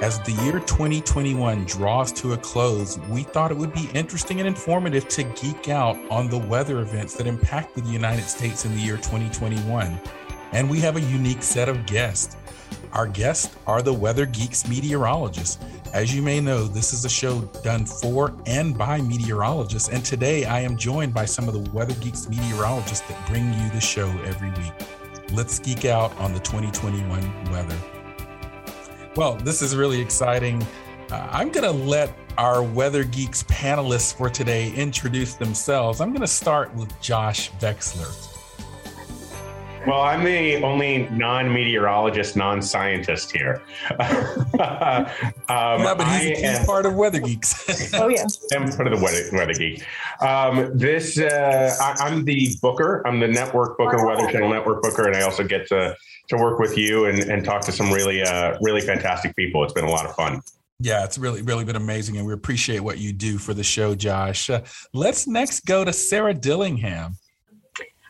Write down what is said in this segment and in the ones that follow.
As the year 2021 draws to a close, we thought it would be interesting and informative to geek out on the weather events that impacted the United States in the year 2021. And we have a unique set of guests. Our guests are the Weather Geeks meteorologists. As you may know, this is a show done for and by meteorologists. And today I am joined by some of the Weather Geeks meteorologists that bring you the show every week. Let's geek out on the 2021 weather. Well, this is really exciting. Uh, I'm going to let our Weather Geeks panelists for today introduce themselves. I'm going to start with Josh Vexler. Well, I'm the only non-meteorologist, non-scientist here. um, yeah, but he's, he's part of Weather Geeks. oh yeah, I'm part of the Weather, weather Geek. Um, this uh, I, am the booker. I'm the network booker, Weather Channel network booker, and I also get to to work with you and, and talk to some really uh, really fantastic people. It's been a lot of fun. Yeah, it's really, really been amazing. And we appreciate what you do for the show, Josh. Uh, let's next go to Sarah Dillingham.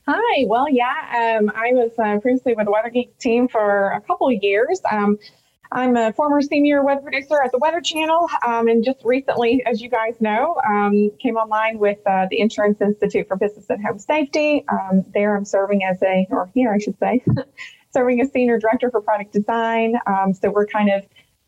Hi. Well, yeah, um, I was uh, previously with the Weather Geek team for a couple of years. Um, I'm a former senior weather producer at the Weather Channel, um, and just recently, as you guys know, um, came online with uh, the Insurance Institute for Business and Home Safety. Um, there, I'm serving as a, or here I should say, serving as senior director for product design. Um, so we're kind of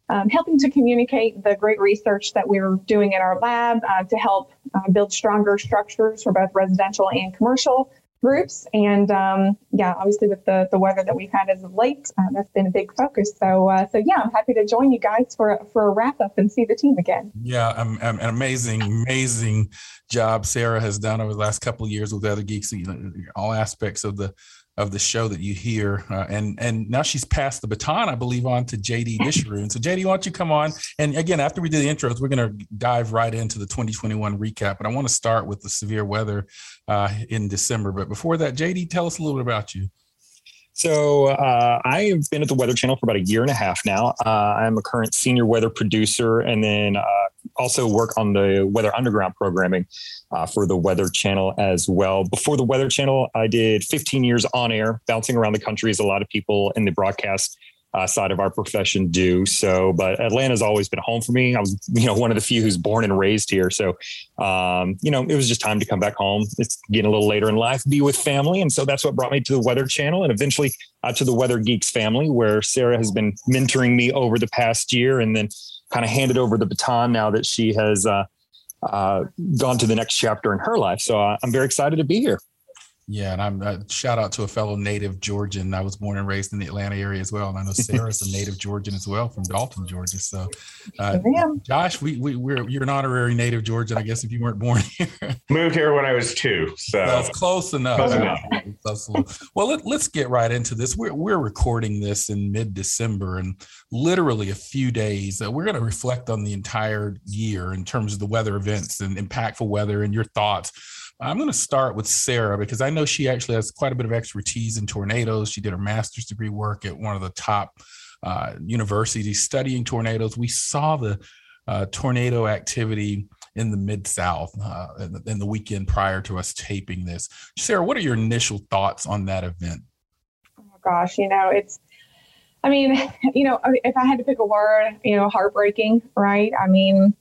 um, helping to communicate the great research that we're doing in our lab uh, to help uh, build stronger structures for both residential and commercial groups. And um, yeah, obviously with the, the weather that we've had as of late, uh, that's been a big focus. So uh, so yeah, I'm happy to join you guys for for a wrap up and see the team again. Yeah, um, um, an amazing amazing job Sarah has done over the last couple of years with other Geeks, all aspects of the of the show that you hear. Uh, and and now she's passed the baton, I believe, on to JD Disharoon. So JD, why don't you come on? And again, after we do the intros, we're going to dive right into the 2021 recap. But I want to start with the severe weather uh, in December. But before that, JD, tell us a little bit about you. So uh, I've been at the Weather Channel for about a year and a half now. Uh, I'm a current senior weather producer, and then uh, also work on the Weather Underground programming uh, for the Weather Channel as well. Before the Weather Channel, I did 15 years on air, bouncing around the country as a lot of people in the broadcast uh, side of our profession do. So, but Atlanta's always been home for me. I was, you know, one of the few who's born and raised here. So, um, you know, it was just time to come back home. It's getting a little later in life, be with family. And so that's what brought me to the Weather Channel and eventually uh, to the Weather Geeks family, where Sarah has been mentoring me over the past year and then kind of handed over the baton now that she has uh, uh, gone to the next chapter in her life. So uh, I'm very excited to be here. Yeah, and I'm uh, shout out to a fellow native Georgian. I was born and raised in the Atlanta area as well, and I know Sarah's a native Georgian as well from Dalton, Georgia. So, uh, Josh, we, we we're you're an honorary native Georgian, I guess, if you weren't born here. Moved here when I was two, so that's close enough. Close enough. well, let, let's get right into this. We're we're recording this in mid December, and literally a few days. Uh, we're going to reflect on the entire year in terms of the weather events and impactful weather and your thoughts I'm going to start with Sarah because I know she actually has quite a bit of expertise in tornadoes. She did her master's degree work at one of the top uh, universities studying tornadoes. We saw the uh, tornado activity in the mid South uh, in, the, in the weekend prior to us taping this. Sarah, what are your initial thoughts on that event? Oh gosh, you know, it's I mean, you know, if I had to pick a word, you know, heartbreaking, right? I mean,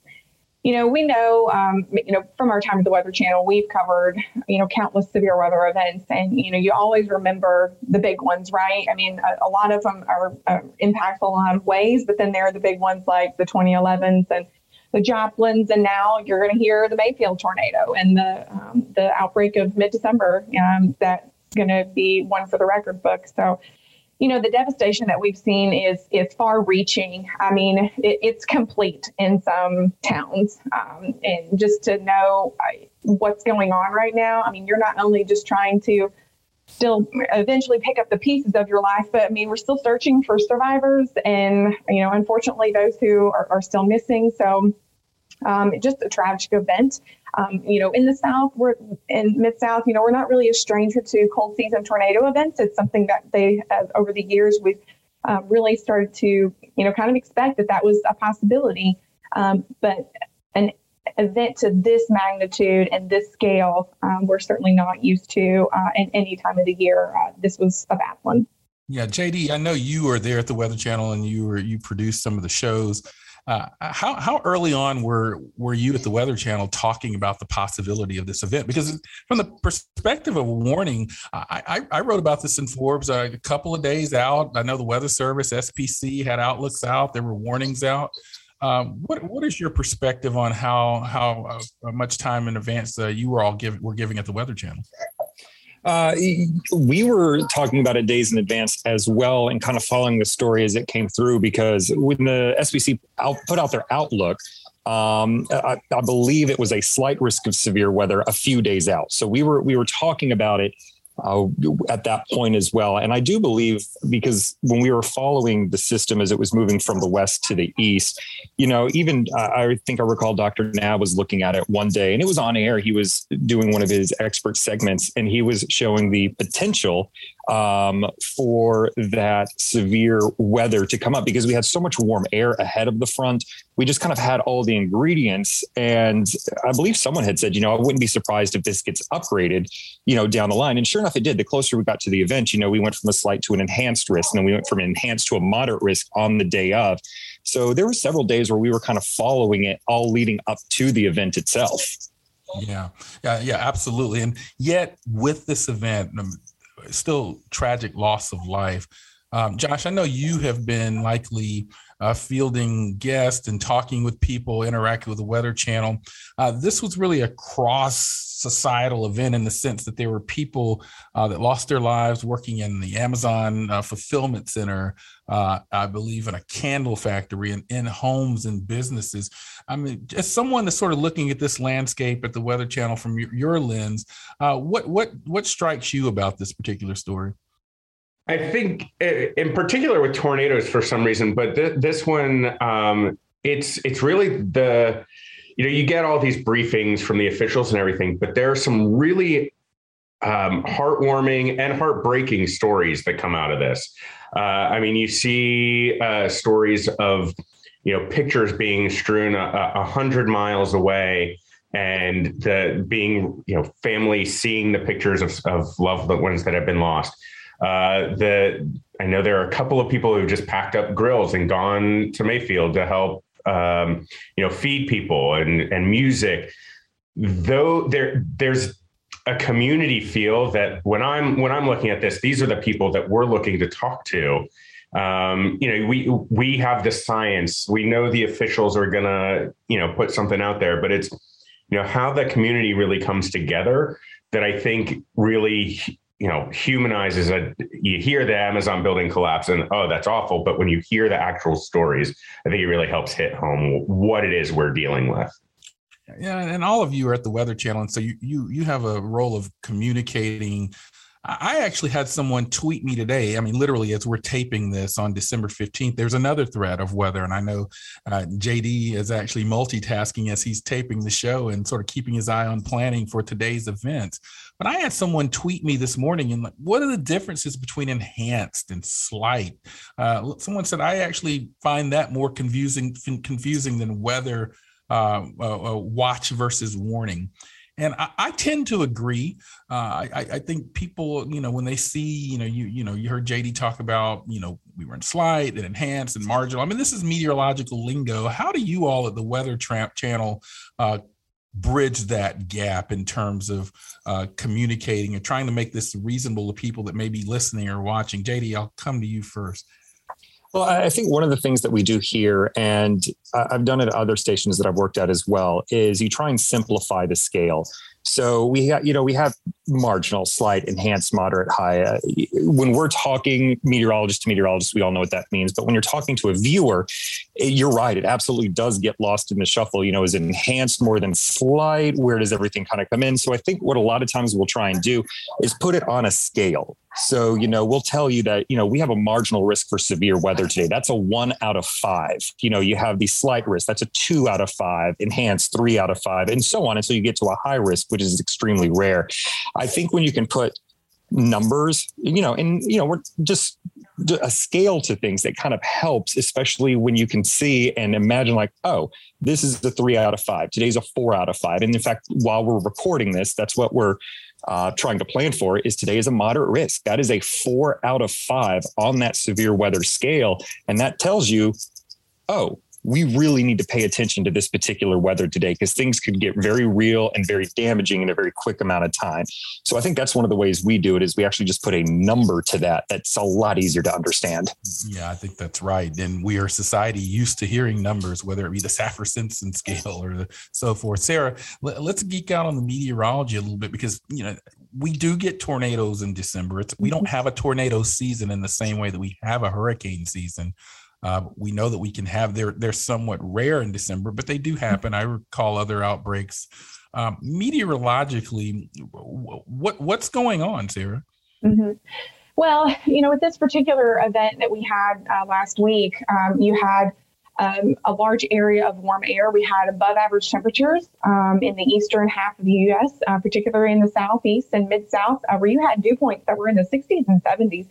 you know, we know, um, you know, from our time at the Weather Channel, we've covered, you know, countless severe weather events, and you know, you always remember the big ones, right? I mean, a, a lot of them are uh, impactful in a lot of ways, but then there are the big ones like the 2011s and the Joplins, and now you're going to hear the Mayfield tornado and the um, the outbreak of mid-December. Um, that's going to be one for the record book. So, you know, the devastation that we've seen is is far reaching. I mean, it, it's complete in some towns, um, and just to know what's going on right now. I mean, you're not only just trying to still eventually pick up the pieces of your life. But I mean, we're still searching for survivors, and you know, unfortunately, those who are, are still missing. So, um, just a tragic event. Um, you know, in the South, we're in Mid South. You know, we're not really a stranger to cold season tornado events. It's something that they, uh, over the years, we've uh, really started to, you know, kind of expect that that was a possibility. Um, but an event to this magnitude and this scale, um, we're certainly not used to uh, in any time of the year. Uh, this was a bad one. Yeah, JD, I know you were there at the Weather Channel and you were you produced some of the shows. Uh, how how early on were were you at the Weather Channel talking about the possibility of this event? Because from the perspective of a warning, I, I, I wrote about this in Forbes a couple of days out. I know the Weather Service, SPC, had outlooks out. There were warnings out. Um, what what is your perspective on how how uh, much time in advance uh, you were all give, were giving at the Weather Channel? Uh, we were talking about it days in advance as well, and kind of following the story as it came through. Because when the SPC out, put out their outlook, um, I, I, believe it was a slight risk of severe weather a few days out. So we were we were talking about it uh, at that point as well. And I do believe because when we were following the system as it was moving from the west to the east, you know, even uh, I think I recall Dr. Knabb was looking at it one day and it was on air. He was doing one of his expert segments and he was showing the potential um, for that severe weather to come up because we had so much warm air ahead of the front. We just kind of had all the ingredients. And I believe someone had said, you know, I wouldn't be surprised if this gets upgraded, you know, down the line. And sure enough, it did. The closer we got to the event, you know, we went from a slight to an enhanced risk, and then we went from an enhanced to a moderate risk on the day of. So there were several days where we were kind of following it all leading up to the event itself. Yeah, yeah, yeah, absolutely. And yet, with this event, still tragic loss of life. Um, Josh, I know you have been likely uh, fielding guests and talking with people, interacting with the Weather Channel. Uh, this was really a cross societal event in the sense that there were people uh, that lost their lives working in the Amazon uh, fulfillment center, uh, I believe in a candle factory and in homes and businesses. I mean, as someone that's sort of looking at this landscape at the Weather Channel from your, your lens, uh, what what what strikes you about this particular story? I think, uh, in particular, with tornadoes for some reason, but th- this one, um, it's it's really the you know, you get all these briefings from the officials and everything, but there are some really um, heartwarming and heartbreaking stories that come out of this. Uh, I mean, you see uh, stories of, you know, pictures being strewn a, a hundred miles away and the being, you know, family seeing the pictures of, of loved ones that have been lost. Uh, the I know there are a couple of people who've just packed up grills and gone to Mayfield to help um, you know, feed people and and music. Though there there's a community feel that when I'm when I'm looking at this, these are the people that we're looking to talk to. Um, you know, we we have the science. We know the officials are gonna you know put something out there, but it's you know how the community really comes together that I think really you know humanizes a you hear the amazon building collapse and oh that's awful but when you hear the actual stories i think it really helps hit home what it is we're dealing with yeah and all of you are at the weather channel and so you you you have a role of communicating I actually had someone tweet me today. I mean, literally, as we're taping this on December 15th, there's another thread of weather. And I know uh, JD is actually multitasking as he's taping the show and sort of keeping his eye on planning for today's events. But I had someone tweet me this morning and like, what are the differences between enhanced and slight? Uh, someone said, I actually find that more confusing, confusing than weather uh, uh, uh watch versus warning. And I, I tend to agree. Uh, I, I, think people, you know, when they see, you know, you you know, you heard JD talk about, you know, we were in slight and enhanced and marginal. I mean, this is meteorological lingo. How do you all at the Weather Tramp Channel uh, bridge that gap in terms of uh, communicating and trying to make this reasonable to people that may be listening or watching? JD, I'll come to you first. Well, I think one of the things that we do here, and I've done it at other stations that I've worked at as well, is you try and simplify the scale. So we have, you know, we have marginal, slight, enhanced, moderate, high. Uh, when we're talking meteorologist to meteorologist, we all know what that means. But when you're talking to a viewer, you're right. It absolutely does get lost in the shuffle. You know, is enhanced more than slight? Where does everything kind of come in? So I think what a lot of times we'll try and do is put it on a scale. So, you know, we'll tell you that, you know, we have a marginal risk for severe weather today. That's a one out of five. You know, you have the slight risk, that's a two out of five, enhanced three out of five, and so on until you get to a high risk, which is extremely rare. I think when you can put numbers, you know, and, you know, we're just a scale to things that kind of helps, especially when you can see and imagine, like, oh, this is a three out of five. Today's a four out of five. And in fact, while we're recording this, that's what we're uh, trying to plan for is today is a moderate risk. That is a four out of five on that severe weather scale. And that tells you, oh, we really need to pay attention to this particular weather today because things could get very real and very damaging in a very quick amount of time. So I think that's one of the ways we do it is we actually just put a number to that. That's a lot easier to understand. Yeah, I think that's right. And we are society used to hearing numbers, whether it be the Saffir Simpson scale or so forth. Sarah, let, us geek out on the meteorology a little bit because you know we do get tornadoes in December. It's, we don't mm-hmm. have a tornado season in the same way that we have a hurricane season. Uh, we know that we can have they're they're somewhat rare in December, but they do mm-hmm. happen. I recall other outbreaks. Um, meteorologically, what what's going on, Sarah? Mm-hmm. Well, you know, with this particular event that we had uh, last week, um, you had um, a large area of warm air. We had above average temperatures um, in the eastern half of the U.S., uh, particularly in the southeast and mid south, uh, where you had dew points that were in the 60s and 70s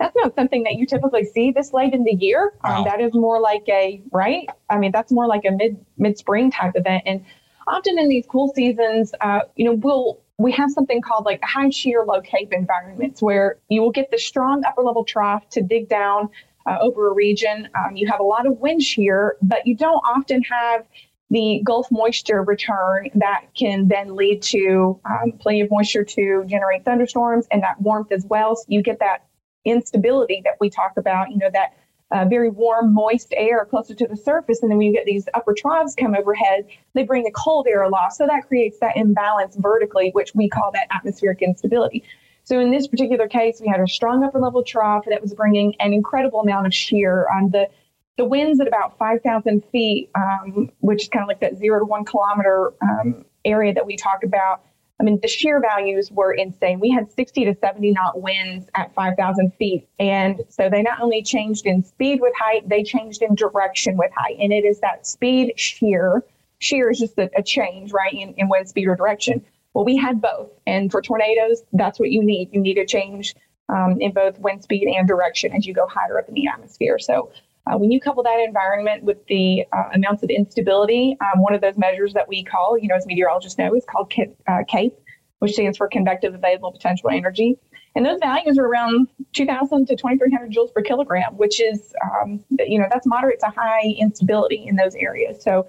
that's not something that you typically see this late in the year. Wow. Um, that is more like a right. I mean, that's more like a mid mid spring type event. And often in these cool seasons, uh, you know, we'll we have something called like high shear, low cape environments where you will get the strong upper level trough to dig down uh, over a region. Um, you have a lot of wind shear, but you don't often have the Gulf moisture return that can then lead to um, plenty of moisture to generate thunderstorms and that warmth as well. So you get that instability that we talk about, you know, that uh, very warm, moist air closer to the surface. And then when you get these upper troughs come overhead, they bring the cold air aloft. So that creates that imbalance vertically, which we call that atmospheric instability. So in this particular case, we had a strong upper level trough that was bringing an incredible amount of shear on the the winds at about 5,000 feet, um, which is kind of like that zero to one kilometer um, area that we talk about. I mean, the shear values were insane. We had 60 to 70 knot winds at 5,000 feet. And so they not only changed in speed with height, they changed in direction with height. And it is that speed shear. Shear is just a, a change, right, in, in wind speed or direction. Well, we had both. And for tornadoes, that's what you need. You need a change um, in both wind speed and direction as you go higher up in the atmosphere. So uh, when you couple that environment with the uh, amounts of instability, um, one of those measures that we call, you know, as meteorologists know, is called uh, CAPE, which stands for convective available potential energy. And those values are around 2,000 to 2,300 joules per kilogram, which is, um, you know, that's moderate to high instability in those areas. So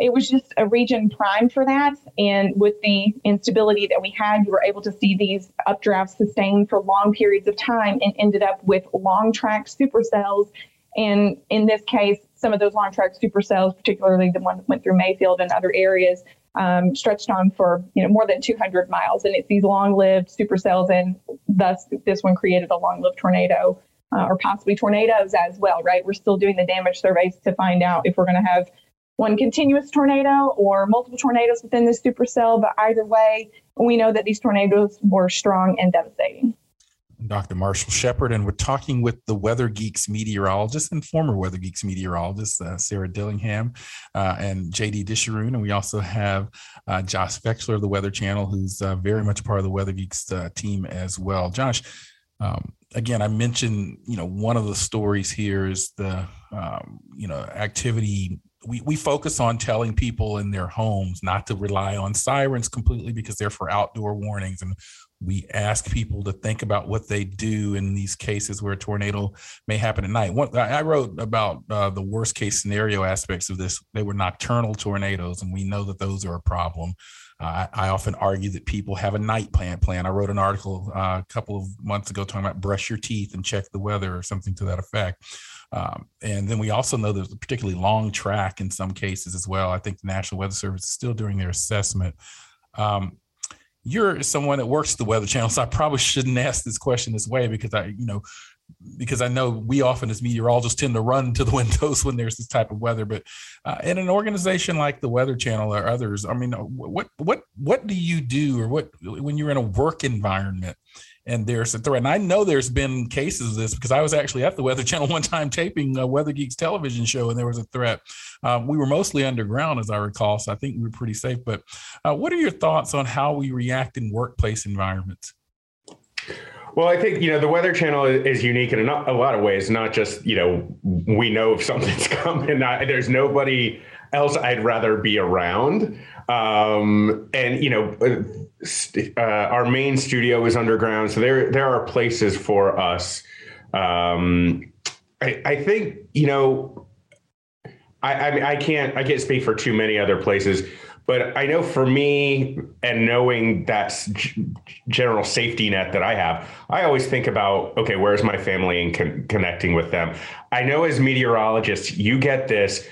it was just a region primed for that. And with the instability that we had, you were able to see these updrafts sustained for long periods of time and ended up with long track supercells and in this case, some of those long track supercells, particularly the one that went through Mayfield and other areas, um, stretched on for you know more than 200 miles. And it's these long-lived supercells, and thus this one created a long-lived tornado, uh, or possibly tornadoes as well. Right? We're still doing the damage surveys to find out if we're going to have one continuous tornado or multiple tornadoes within this supercell. But either way, we know that these tornadoes were strong and devastating. Dr. Marshall Shepard, and we're talking with the Weather Geeks meteorologist and former Weather Geeks meteorologist, uh, Sarah Dillingham uh, and JD Disharoon. And we also have uh, Josh Vexler of the Weather Channel, who's uh, very much part of the Weather Geeks uh, team as well. Josh, um, again, I mentioned, you know, one of the stories here is the, um, you know, activity we, we focus on telling people in their homes not to rely on sirens completely because they're for outdoor warnings and we ask people to think about what they do in these cases where a tornado may happen at night. One, I wrote about uh, the worst case scenario aspects of this. They were nocturnal tornadoes, and we know that those are a problem. Uh, I, often argue that people have a night plan plan. I wrote an article uh, a couple of months ago talking about brush your teeth and check the weather or something to that effect. Um, and then we also know there's a particularly long track in some cases as well. I think the National Weather Service is still doing their assessment. Um, you're someone that works the Weather Channel, so I probably shouldn't ask this question this way because I, you know, because I know we often as meteorologists tend to run to the windows when there's this type of weather. But uh, in an organization like the Weather Channel or others, I mean, what what what do you do, or what when you're in a work environment? And there's a threat. And I know there's been cases of this because I was actually at the Weather Channel one time taping a Weather Geeks television show, and there was a threat. Um, we were mostly underground, as I recall, so I think we were pretty safe. But uh, what are your thoughts on how we react in workplace environments? Well, I think you know the Weather Channel is unique in a, lot of ways. Not just you know we know if something's coming. there's nobody else I'd rather be around. Um, and you know, uh, our main studio is underground, so there there are places for us. Um, I, I think you know, I, I mean, I can't I can't speak for too many other places, but I know for me and knowing that general safety net that I have, I always think about okay, where's my family and con- connecting with them. I know as meteorologists, you get this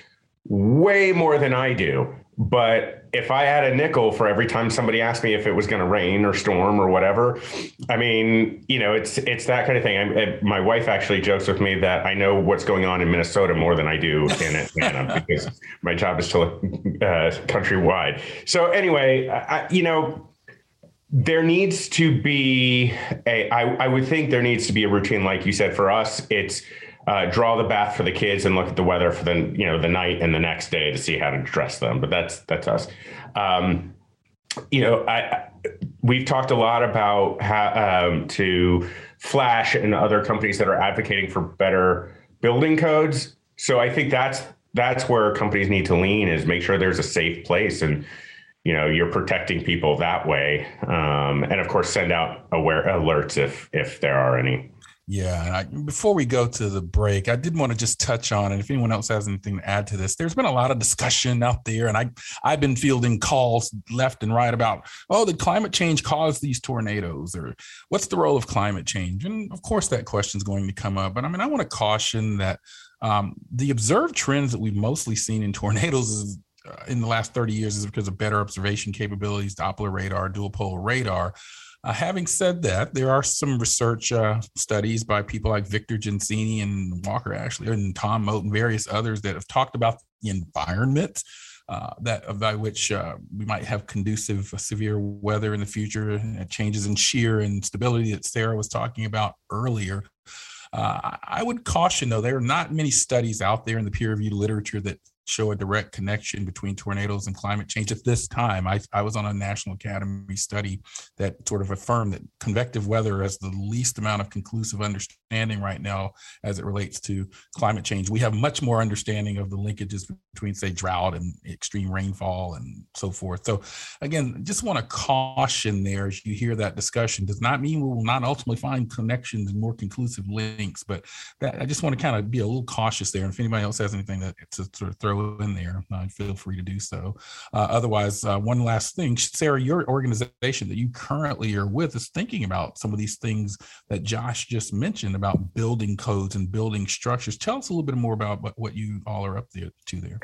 way more than I do. But if I had a nickel for every time somebody asked me if it was going to rain or storm or whatever, I mean, you know, it's it's that kind of thing. I, my wife actually jokes with me that I know what's going on in Minnesota more than I do in Atlanta because my job is to look uh, countrywide. So anyway, I, you know, there needs to be a. I, I would think there needs to be a routine, like you said. For us, it's uh, draw the bath for the kids and look at the weather for the you know the night and the next day to see how to dress them. But that's that's us. Um, you know, I, we've talked a lot about how um, to Flash and other companies that are advocating for better building codes. So I think that's that's where companies need to lean is make sure there's a safe place and you know you're protecting people that way um, and of course send out aware alerts if if there are any yeah, and I, before we go to the break, I did want to just touch on, and if anyone else has anything to add to this, there's been a lot of discussion out there, and I I've been fielding calls left and right about, oh, did climate change cause these tornadoes, or what's the role of climate change? And of course, that question is going to come up. But I mean, I want to caution that um, the observed trends that we've mostly seen in tornadoes is, uh, in the last 30 years is because of better observation capabilities, Doppler radar, dual polar radar. Uh, having said that, there are some research uh, studies by people like Victor Gensini and Walker Ashley and Tom Mote and various others that have talked about the environment uh, that by which uh, we might have conducive severe weather in the future, changes in shear and stability that Sarah was talking about earlier. Uh, I would caution, though, there are not many studies out there in the peer reviewed literature that show a direct connection between tornadoes and climate change. At this time, I, I was on a National Academy study that sort of affirmed that convective weather has the least amount of conclusive understanding right now as it relates to climate change. We have much more understanding of the linkages between, say, drought and extreme rainfall and so forth. So, again, just want to caution there as you hear that discussion. Does not mean we will not ultimately find connections and more conclusive links, but that I just want to kind of be a little cautious there. And if anybody else has anything that to sort of throw in there, uh, feel free to do so. Uh, otherwise, uh, one last thing, Sarah, your organization that you currently are with is thinking about some of these things that Josh just mentioned about building codes and building structures. Tell us a little bit more about what, you all are up there, to there.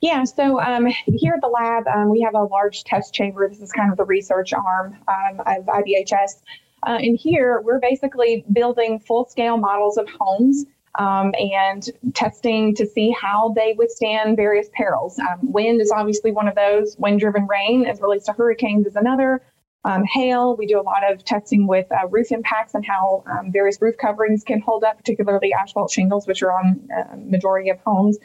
Yeah, so um, here at the lab, um, we have a large test chamber. This is kind of the research arm um, of IBHS. Uh, and here, we're basically building full scale models of homes um, and testing to see how they withstand various perils. Um, wind is obviously one of those. Wind driven rain, as relates to hurricanes, is another. Um, hail, we do a lot of testing with uh, roof impacts and how um, various roof coverings can hold up, particularly asphalt shingles, which are on uh, majority of homes.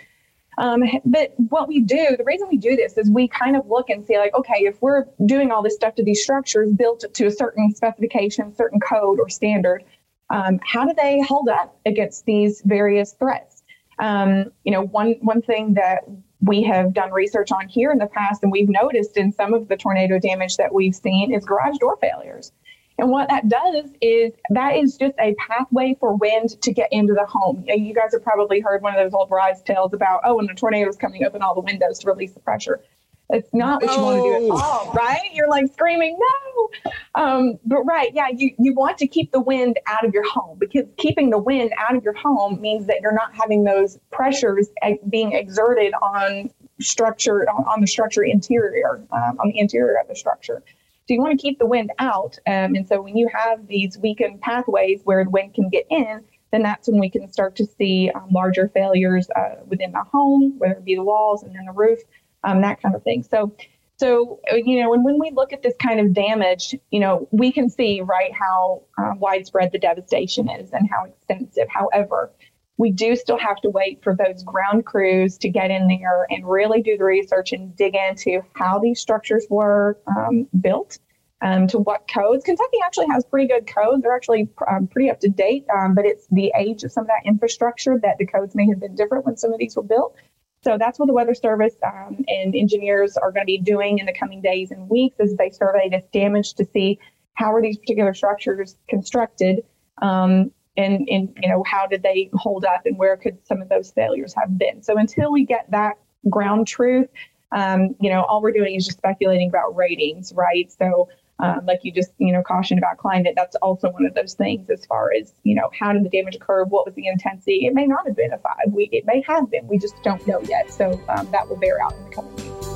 Um, but what we do, the reason we do this is we kind of look and see, like, okay, if we're doing all this stuff to these structures built to a certain specification, certain code or standard, um, how do they hold up against these various threats? Um, you know, one one thing that we have done research on here in the past, and we've noticed in some of the tornado damage that we've seen, is garage door failures. And what that does is that is just a pathway for wind to get into the home. You guys have probably heard one of those old bride's tales about, oh, when the tornado is coming, open all the windows to release the pressure. It's not what you want to do at all, right? You're like screaming, no. Um, but right, yeah, you, you want to keep the wind out of your home because keeping the wind out of your home means that you're not having those pressures being exerted on structure, on, the structure interior, um, on the interior of the structure. So you want to keep the wind out. Um, and so when you have these weakened pathways where the wind can get in, then that's when we can start to see um, larger failures uh, within the home, whether it be the walls and then the roof, um, that kind of thing. So, so you know, and when we look at this kind of damage, you know, we can see right how uh, widespread the devastation is and how extensive. However, we do still have to wait for those ground crews to get in there and really do the research and dig into how these structures were um, built, um, to what codes. Kentucky actually has pretty good codes; they're actually um, pretty up to date. Um, but it's the age of some of that infrastructure that the codes may have been different when some of these were built. So that's what the Weather Service um, and engineers are going to be doing in the coming days and weeks as they survey this damage to see how are these particular structures constructed um, and, and you know how did they hold up and where could some of those failures have been. So until we get that ground truth um, you know all we're doing is just speculating about ratings right? So um, like you just you know cautioned about climate that's also one of those things as far as you know how did the damage occur what was the intensity it may not have been a five we it may have been we just don't know yet so um, that will bear out in the coming weeks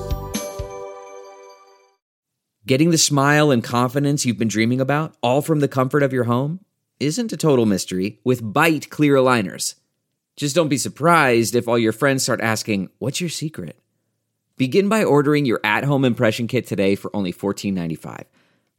getting the smile and confidence you've been dreaming about all from the comfort of your home isn't a total mystery with Byte clear aligners. Just don't be surprised if all your friends start asking, What's your secret? Begin by ordering your at home impression kit today for only $14.95.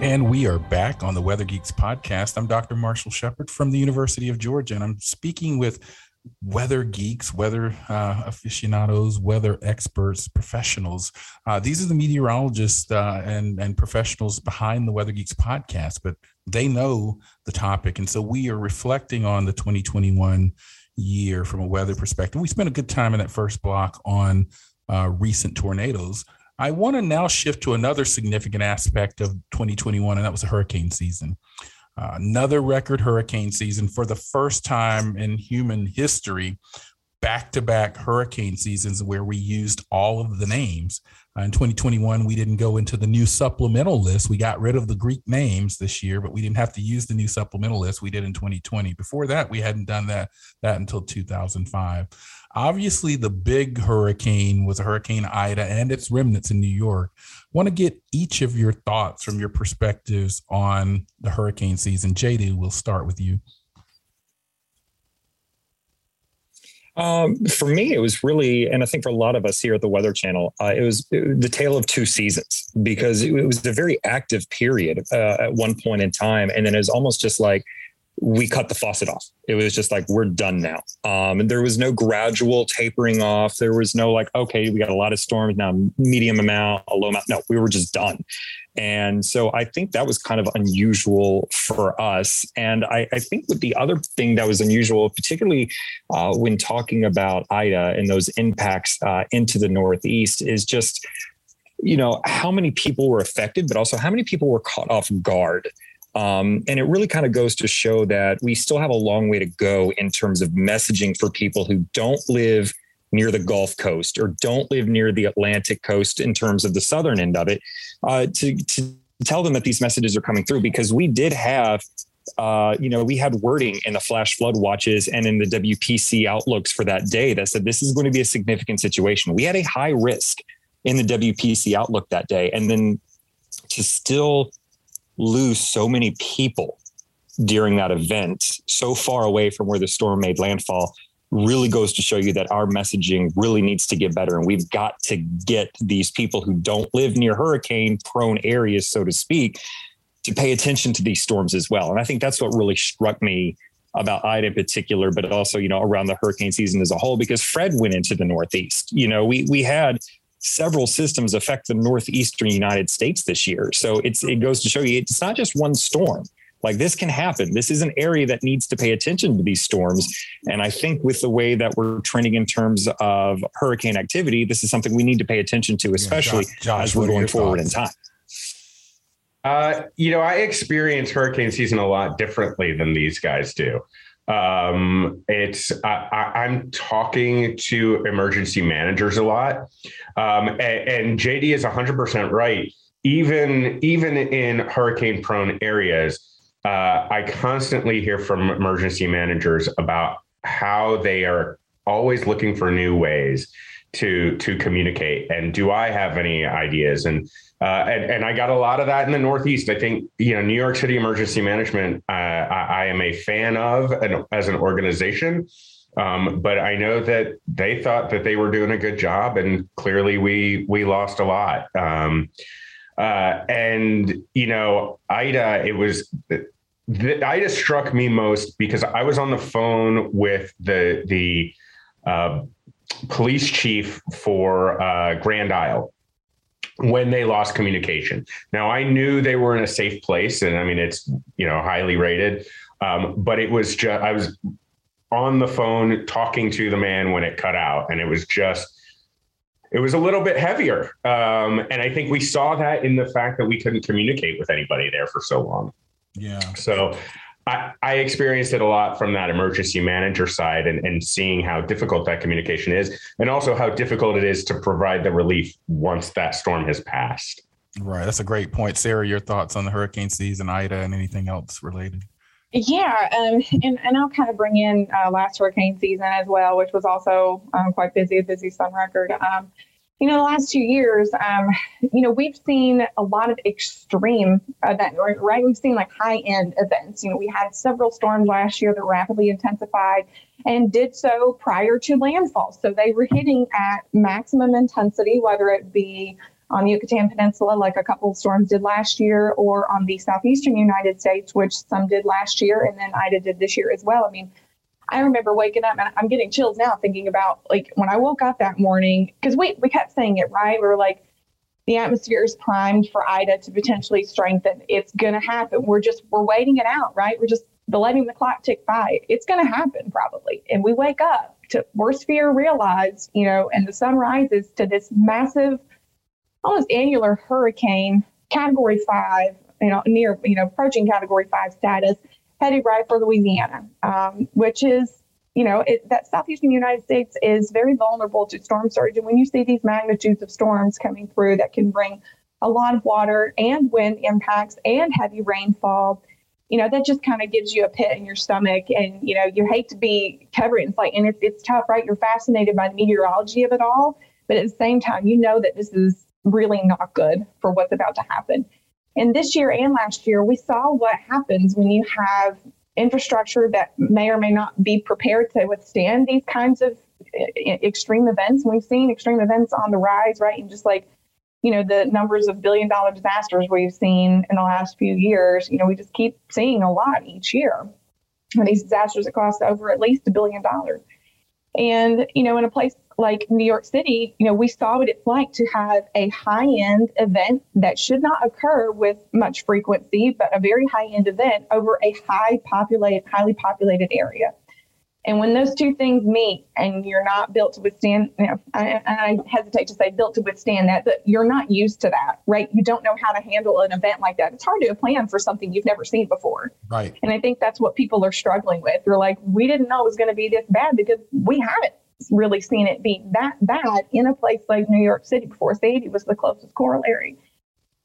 And we are back on the Weather Geeks podcast. I'm Dr. Marshall Shepard from the University of Georgia, and I'm speaking with weather geeks, weather uh, aficionados, weather experts, professionals. Uh, these are the meteorologists uh, and and professionals behind the Weather Geeks podcast, but they know the topic, and so we are reflecting on the 2021 year from a weather perspective. We spent a good time in that first block on uh, recent tornadoes. I want to now shift to another significant aspect of 2021, and that was the hurricane season. Uh, another record hurricane season for the first time in human history, back to back hurricane seasons where we used all of the names. Uh, in 2021, we didn't go into the new supplemental list. We got rid of the Greek names this year, but we didn't have to use the new supplemental list. We did in 2020. Before that, we hadn't done that that until 2005. Obviously, the big hurricane was Hurricane Ida and its remnants in New York. Want to get each of your thoughts from your perspectives on the hurricane season. JD, we'll start with you. Um, for me, it was really, and I think for a lot of us here at the Weather Channel, uh, it, was, the tale of two seasons because it, it was a very active period uh, at one point in time, and then it was almost just like we cut the faucet off. It was just like we're done now. Um, and there was no gradual tapering off. There was no like, okay, we got a lot of storms now, medium amount, a low amount. No, we were just done. And so I think that was kind of unusual for us. And I, I think with the other thing that was unusual, particularly uh, when talking about Ida and those impacts uh, into the Northeast, is just, you know, how many people were affected, but also how many people were caught off guard. Um, and it really kind of goes to show that we still have a long way to go in terms of messaging for people who don't live near the Gulf Coast or don't live near the Atlantic coast in terms of the southern end of it, uh, to, to tell them that these messages are coming through because we did have uh, you know, we had wording in the flash flood watches and in the WPC outlooks for that day that said this is going to be a significant situation. We had a high risk in the WPC outlook that day. And then to still lose so many people during that event, so far away from where the storm made landfall, really goes to show you that our messaging really needs to get better. And we've got to get these people who don't live near hurricane prone areas, so to speak, to pay attention to these storms as well. And I think that's what really struck me about Ida in particular, but also, you know, around the hurricane season as a whole, because Fred went into the Northeast. You know, we we had several systems affect the northeastern United States this year. So it's it goes to show you it's not just one storm. Like this can happen. This is an area that needs to pay attention to these storms. And I think with the way that we're trending in terms of hurricane activity, this is something we need to pay attention to, especially yeah, Josh, Josh, as we're going forward thoughts? in time. Uh, you know, I experience hurricane season a lot differently than these guys do. Um, it's I, am talking to emergency managers a lot, um, and, and JD is 100% right. Even even in hurricane prone areas, uh, I constantly hear from emergency managers about how they are always looking for new ways to to communicate. And do I have any ideas? And uh, and, and I got a lot of that in the Northeast. I think you know New York City Emergency Management. Uh, I, I, am a fan of an, as an organization, um, but I know that they thought that they were doing a good job, and clearly we we lost a lot. Um, uh, and you know, Ida, it was the, Ida struck me most because I was on the phone with the the uh, police chief for uh, Grand Isle when they lost communication. Now I knew they were in a safe place, and I mean it's you know highly rated, um, but it was just I was on the phone talking to the man when it cut out, and it was just it was a little bit heavier, um, and I think we saw that in the fact that we couldn't communicate with anybody there for so long. Yeah. So I, I, experienced it a lot from that emergency manager side and, and seeing how difficult that communication is, and also how difficult it is to provide the relief once that storm has passed. Right. That's a great point. Sarah, your thoughts on the hurricane season, Ida, and anything else related? Yeah, um, and, and I'll kind of bring in uh, last hurricane season as well, which was also um, quite busy, a busy sun record. Um, you know, the last two years, um, you know, we've seen a lot of extreme events, right? We've seen like high end events. You know, we had several storms last year that rapidly intensified and did so prior to landfall. So they were hitting at maximum intensity, whether it be on the Yucatan Peninsula, like a couple of storms did last year, or on the southeastern United States, which some did last year, and then Ida did this year as well. I mean, I remember waking up and I'm getting chills now thinking about like when I woke up that morning because we we kept saying it right. We were like, the atmosphere is primed for Ida to potentially strengthen. It's going to happen. We're just we're waiting it out, right? We're just letting the clock tick by. It's going to happen probably, and we wake up to worst fear realized, you know, and the sun rises to this massive, almost annular hurricane, category five, you know, near you know approaching category five status headed right for Louisiana, um, which is, you know, it, that southeastern United States is very vulnerable to storm surge. And when you see these magnitudes of storms coming through that can bring a lot of water and wind impacts and heavy rainfall, you know, that just kind of gives you a pit in your stomach. And, you know, you hate to be covered. It's like, and it's, it's tough, right? You're fascinated by the meteorology of it all. But at the same time, you know that this is really not good for what's about to happen. And this year and last year, we saw what happens when you have infrastructure that may or may not be prepared to withstand these kinds of extreme events. We've seen extreme events on the rise, right? And just like, you know, the numbers of billion dollar disasters we've seen in the last few years, you know, we just keep seeing a lot each year. And these disasters that cost over at least a billion dollars. And, you know, in a place like New York City, you know, we saw what it's like to have a high end event that should not occur with much frequency, but a very high end event over a high populated, highly populated area. And when those two things meet and you're not built to withstand, you know, I, I hesitate to say built to withstand that, but you're not used to that, right? You don't know how to handle an event like that. It's hard to plan for something you've never seen before. Right. And I think that's what people are struggling with. They're like, we didn't know it was going to be this bad because we haven't really seen it be that bad in a place like New York City before. Sandy was the closest corollary.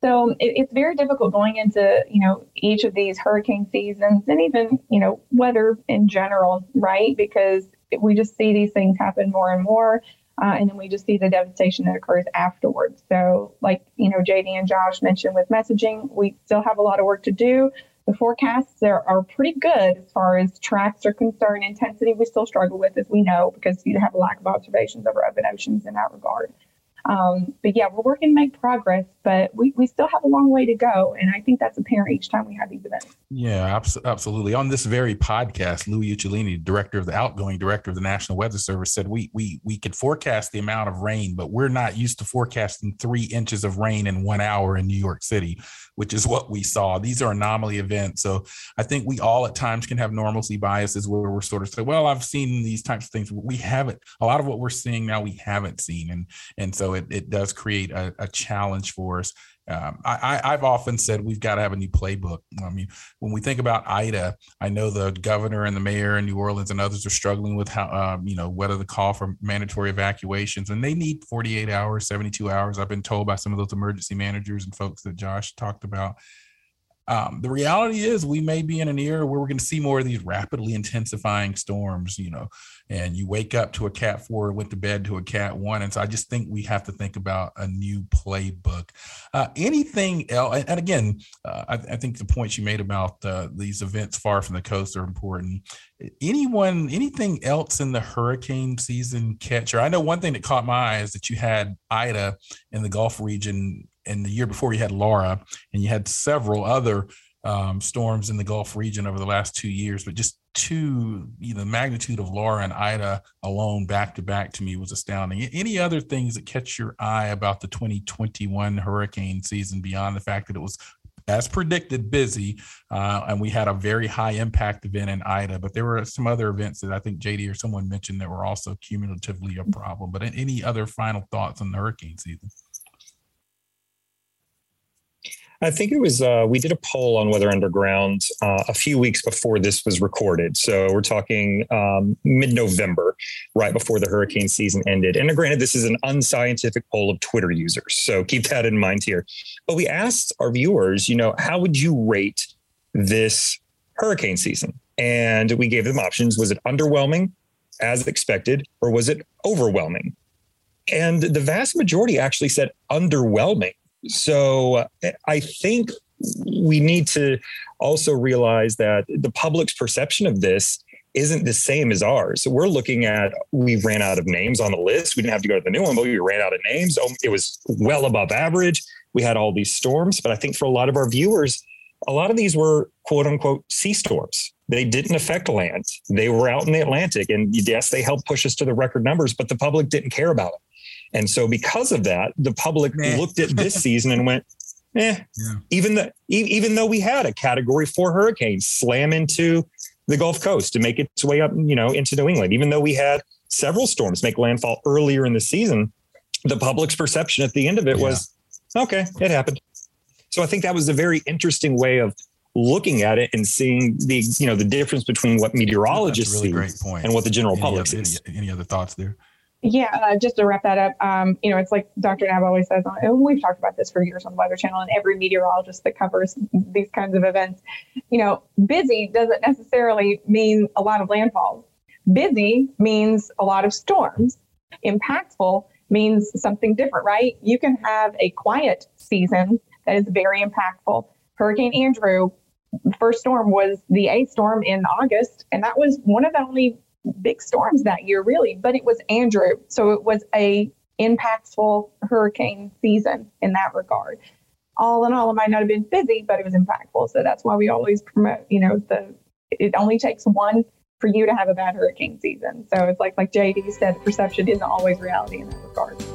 So it, it's very difficult going into you know each of these hurricane seasons and even you know weather in general, right? Because we just see these things happen more and more. Uh, and then we just see the devastation that occurs afterwards. So, like you know, JD and Josh mentioned with messaging, we still have a lot of work to do the forecasts are, are pretty good as far as tracks are concerned. Intensity we still struggle with, as we know, because you have a lack of observations over open oceans in that regard. Um, but yeah, we're working to make progress, but we, we still have a long way to go. And I think that's apparent each time we have these events. Yeah, absolutely. On this very podcast, Louis Uccellini, director of the outgoing director of the National Weather Service, said we we we could forecast the amount of rain, but we're not used to forecasting three inches of rain in one hour in New York City, which is what we saw. These are anomaly events. So I think we all at times can have normalcy biases where we're sort of say, well, I've seen these types of things. We haven't. A lot of what we're seeing now, we haven't seen, and and so it, it does create a, a challenge for us. Um, I, have often said we've got to have a new playbook. I mean, when we think about Ida, I know the governor and the mayor in New Orleans and others are struggling with how, um, you know, whether the call for mandatory evacuations and they need 48 hours, 72 hours. I've been told by some of those emergency managers and folks that Josh talked about. Um, the reality is we may be in an era where we're going to see more of these rapidly intensifying storms, you know, and you wake up to a cat four, went to bed to a cat one. And so I just think we have to think about a new playbook. Uh, anything else? And again, uh, I, I, think the points you made about uh, these events far from the coast are important. Anyone, anything else in the hurricane season catcher? I know one thing that caught my eye is that you had Ida in the Gulf region and the year before you had Laura, and you had several other um, storms in the Gulf region over the last two years, but just two, you know, the magnitude of Laura and Ida alone back to back to me was astounding. Any other things that catch your eye about the 2021 hurricane season beyond the fact that it was as predicted, busy, uh, and we had a very high impact event in Ida. But there were some other events that I think JD or someone mentioned that were also cumulatively a problem. But any other final thoughts on the hurricane season? I think it was, uh, we did a poll on Weather Underground uh, a few weeks before this was recorded. So we're talking um, mid November, right before the hurricane season ended. And granted, this is an unscientific poll of Twitter users. So keep that in mind here. But we asked our viewers, you know, how would you rate this hurricane season? And we gave them options. Was it underwhelming, as expected, or was it overwhelming? And the vast majority actually said underwhelming. So eh, I think we need to also realize that the public's perception of this isn't the same as ours. we're looking at we ran out of names on the list. We didn't have to go to the new one, but we ran out of names. Oh, it was well above average. We had all these storms, but I think for a lot of our viewers, a lot of these were quote unquote sea storms. They didn't affect land. They were out in the Atlantic. And yes, they helped push us to the record numbers, but the public didn't care about them. And so because of that, the public looked at this season and went, eh, yeah. even the, even though we had a category four hurricane slam into the Gulf Coast to make its way up, you know, into New England, even though we had several storms make landfall earlier in the season, the public's perception at the end of it yeah. was, okay, it happened. So I think that was a very interesting way of looking at it and seeing the you know the difference between what meteorologists really see and what the general any public sees. Any, any, other thoughts there? Yeah, uh, just to wrap that up, um, you know, it's like Dr. Knabb always says, and we've talked about this for years on the Weather Channel, and every meteorologist that covers these kinds of events, you know, busy doesn't necessarily mean a lot of landfalls. Busy means a lot of storms. Impactful means something different, right? You can have a quiet season that is very impactful. Hurricane Andrew, first storm was the A storm in August, and that was one of the only big storms that year, really, but it was Andrew. So it was a impactful hurricane season in that regard. All in all, it might not have been busy, but it was impactful. So that's why we always promote, you know, the it only takes one for you to have a bad hurricane season. So it's like like JD said, perception isn't always reality in that regard.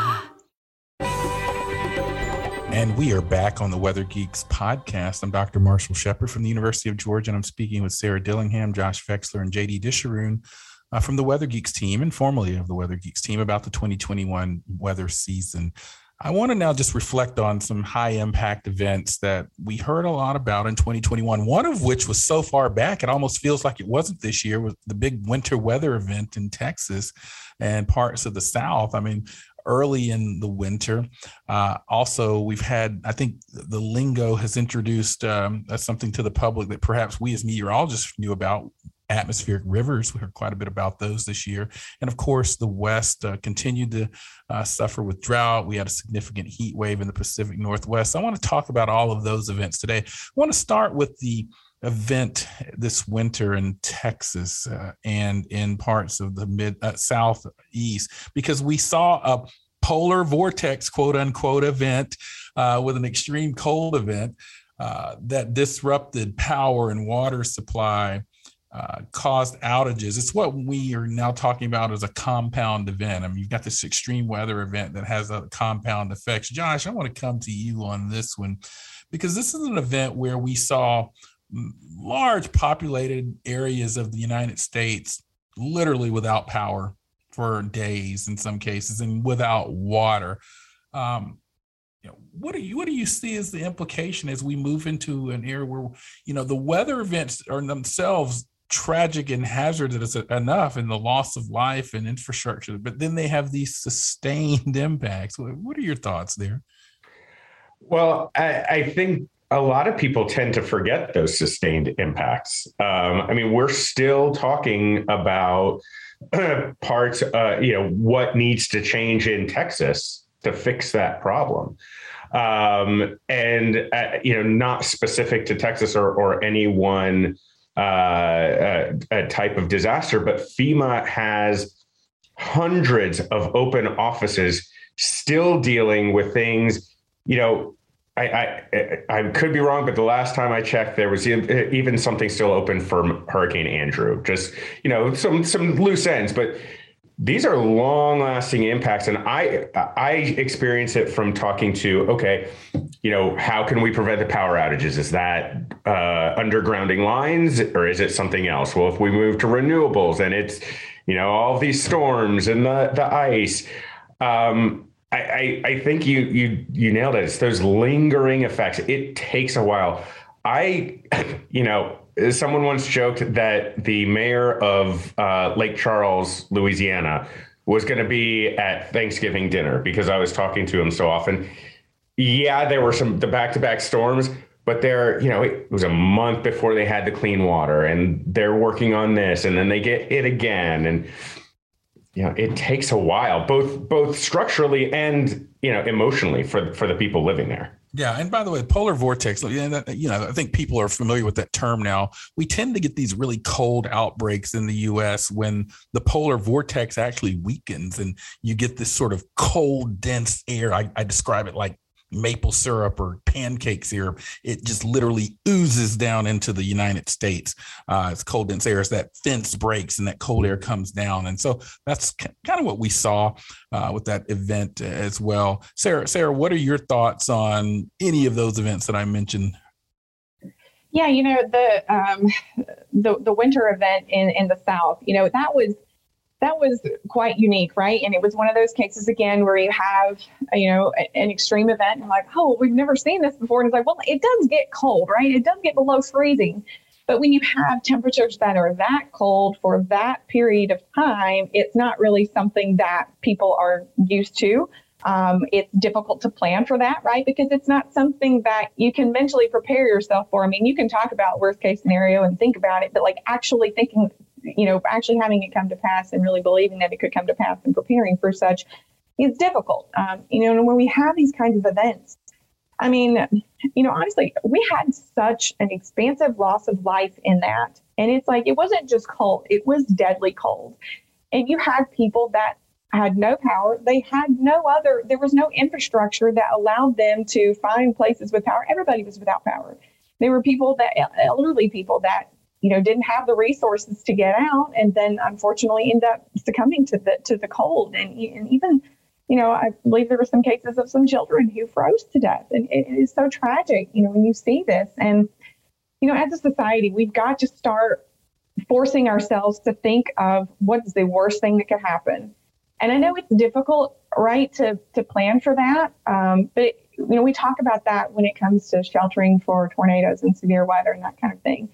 And we are back on the Weather Geeks podcast. I'm Dr. Marshall Shepard from the University of Georgia, and I'm speaking with Sarah Dillingham, Josh Vexler, and JD Disharoon uh, from the Weather Geeks team and formerly of the Weather Geeks team about the 2021 weather season. I want to now just reflect on some high impact events that we heard a lot about in 2021. One of which was so far back, it almost feels like it wasn't this year, was the big winter weather event in Texas and parts of the South. I mean, early in the winter. Uh, also, we've had, I think the lingo has introduced um, something to the public that perhaps we as meteorologists knew about atmospheric rivers. We heard quite a bit about those this year. And of course, the West uh, continued to uh, suffer with drought. We had a significant heat wave in the Pacific Northwest. So I want to talk about all of those events today. I want to start with the event this winter in Texas uh, and in parts of the mid uh, southeast because we saw a polar vortex quote unquote event uh, with an extreme cold event uh, that disrupted power and water supply uh, caused outages. It's what we are now talking about as a compound event. I mean, you've got this extreme weather event that has a compound effects. Josh, I want to come to you on this one because this is an event where we saw large populated areas of the United States literally without power for days in some cases and without water. Um, you know, what do you what do you see as the implication as we move into an era where you know the weather events are themselves tragic and hazardous enough in the loss of life and infrastructure, but then they have these sustained impacts. What are your thoughts there? Well, I, I think a lot of people tend to forget those sustained impacts. Um, I mean, we're still talking about parts, uh, you know, what needs to change in Texas to fix that problem. Um, and, uh, you know, not specific to Texas or, or any one uh, uh type of disaster, but FEMA has hundreds of open offices still dealing with things, you know, I, I, I could be wrong, but the last time I checked, there was even something still open for Hurricane Andrew. Just you know, some some loose ends, but these are long lasting impacts, and I I experience it from talking to okay, you know, how can we prevent the power outages? Is that uh, undergrounding lines, or is it something else? Well, if we move to renewables, and it's you know all these storms and the the ice. Um, I, I, I think you you you nailed it. It's those lingering effects. It takes a while. I, you know, someone once joked that the mayor of uh, Lake Charles, Louisiana, was going to be at Thanksgiving dinner because I was talking to him so often. Yeah, there were some the back to back storms, but they're you know it was a month before they had the clean water, and they're working on this, and then they get it again, and you know it takes a while both both structurally and you know emotionally for for the people living there yeah, and by the way, polar vortex. You know, I think people are familiar with that term now. We tend to get these really cold outbreaks in the U.S. when the polar vortex actually weakens, and you get this sort of cold, dense air. I, I describe it like maple syrup or pancake syrup. It just literally oozes down into the United States. Uh, it's cold dense air It's that fence breaks and that cold air comes down. And so that's kind of what we saw uh, with that event as well. Sarah, Sarah, what are your thoughts on any of those events that I mentioned? Yeah, you know the um, the the winter event in in the South. You know that was that was quite unique, right? And it was one of those cases again where you have, you know, an extreme event and like, oh, we've never seen this before. And it's like, well, it does get cold, right? It does get below freezing. But when you have temperatures that are that cold for that period of time, it's not really something that people are used to. Um, it's difficult to plan for that, right? Because it's not something that you can mentally prepare yourself for. I mean, you can talk about worst case scenario and think about it, but like actually thinking you know, actually having it come to pass and really believing that it could come to pass and preparing for such is difficult. Um, you know, and when we have these kinds of events, I mean, you know, honestly, we had such an expansive loss of life in that. And it's like, it wasn't just cold, it was deadly cold. And you had people that had no power. They had no other, there was no infrastructure that allowed them to find places with power. Everybody was without power. There were people that, elderly people that you know, didn't have the resources to get out, and then unfortunately end up succumbing to the to the cold. And, and even, you know, I believe there were some cases of some children who froze to death, and it is so tragic. You know, when you see this, and you know, as a society, we've got to start forcing ourselves to think of what is the worst thing that could happen. And I know it's difficult, right, to to plan for that. Um, but you know, we talk about that when it comes to sheltering for tornadoes and severe weather and that kind of thing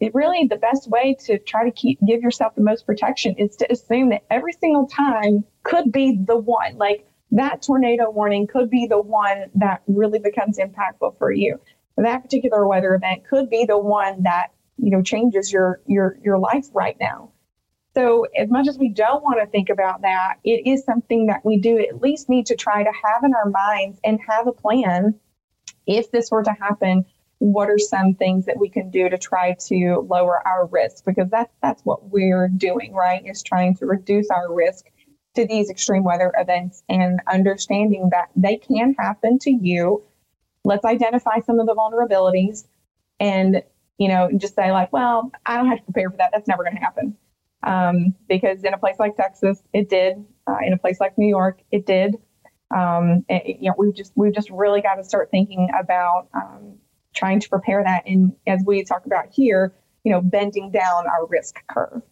it really the best way to try to keep give yourself the most protection is to assume that every single time could be the one like that tornado warning could be the one that really becomes impactful for you. That particular weather event could be the one that you know changes your your your life right now. So as much as we don't want to think about that it is something that we do at least need to try to have in our minds and have a plan if this were to happen what are some things that we can do to try to lower our risk? Because that's that's what we're doing, right? Is trying to reduce our risk to these extreme weather events and understanding that they can happen to you. Let's identify some of the vulnerabilities and you know just say like, well, I don't have to prepare for that. That's never going to happen. Um, because in a place like Texas, it did. Uh, in a place like New York, it did. Um, it, you know, we've just we've just really got to start thinking about um, trying to prepare that. And as we talk about here, you know, bending down our risk curve.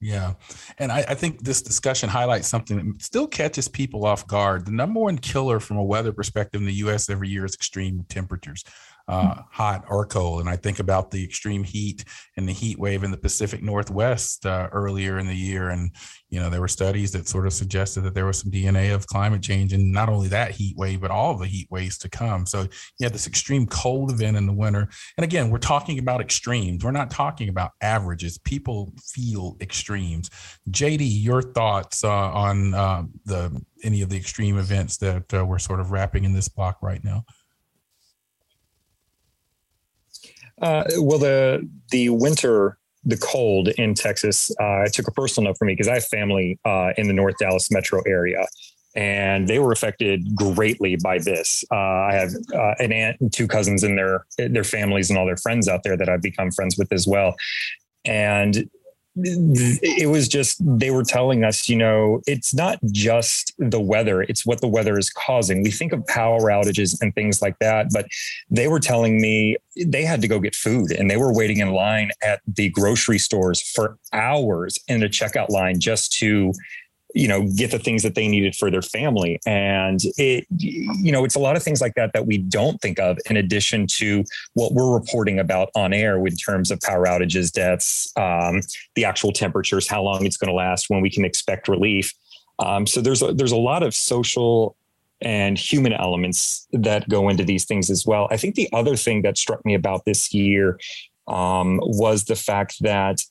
Yeah. And I, I, think this discussion highlights something that still catches people off guard. The number one killer from a weather perspective in the US every year is extreme temperatures uh, hot or cold. And I think about the extreme heat and the heat wave in the Pacific Northwest uh, earlier in the year. And, you know, there were studies that sort of suggested that there was some DNA of climate change and not only that heat wave, but all the heat waves to come. So you have this extreme cold event in the winter. And again, we're talking about extremes. We're not talking about averages. People feel extremes. JD, your thoughts uh, on uh, the any of the extreme events that uh, we're sort of wrapping in this block right now? Uh, well, the the winter, the cold in Texas, uh, took a personal note for me because I have family uh, in the North Dallas metro area, and they were affected greatly by this. Uh, I have uh, an aunt and two cousins and their their families and all their friends out there that I've become friends with as well, and it was just they were telling us you know it's not just the weather it's what the weather is causing. We think of power outages and things like that but they were telling me they had to go get food and they were waiting in line at the grocery stores for hours in a checkout line just to you know get the things that they needed for their family. And it you know it's a lot of things like that that we don't think of in addition to what we're reporting about on air in terms of power outages deaths um, the actual temperatures how long it's going to last when we can expect relief. Um, so there's a, there's a lot of social and human elements that go into these things as well. I think the other thing that struck me about this year um, was the fact that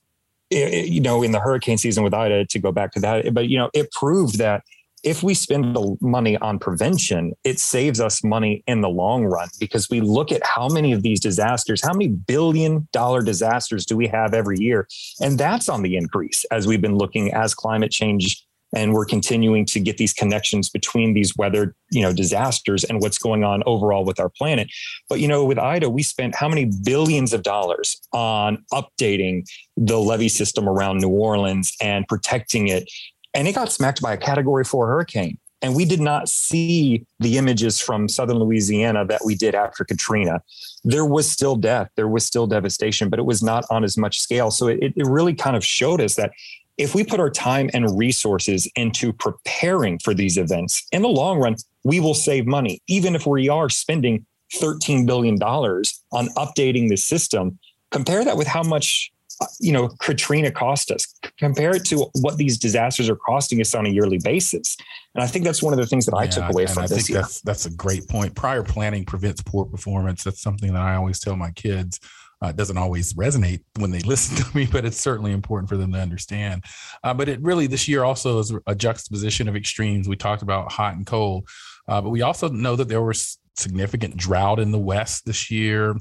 it, you know, in the hurricane season with Ida, to go back to that, but you know, it proved that if we spend the money on prevention, it saves us money in the long run because we look at how many of these disasters, how many billion dollar disasters do we have every year? And that's on the increase as we've been looking as climate change and we're continuing to get these connections between these weather you know disasters and what's going on overall with our planet. But you know with ida we spent how many billions of dollars on updating the levee system around new orleans and protecting it? And it got smacked by a category 4 hurricane. And we did not see the images from southern louisiana that we did after katrina. There was still death. There was still devastation but it was not on as much scale. So it, it really kind of showed us that if we put our time and resources into preparing for these events in the long run, we will save money, even if we are spending $13 billion on updating the system. Compare that with how much uh, you know Katrina cost us. Compare it to what these disasters are costing us on a yearly basis. And I think that's one of the things that I took away from I this think year. That's, that's a great point. Prior planning prevents poor performance. That's something that I always tell my kids. Uh, doesn't always resonate when they listen to me, but it's certainly important for them to understand. Uh, but it really, this year also is a juxtaposition of extremes. We talked about hot and cold, uh, but we also know that there was significant drought in the West this year.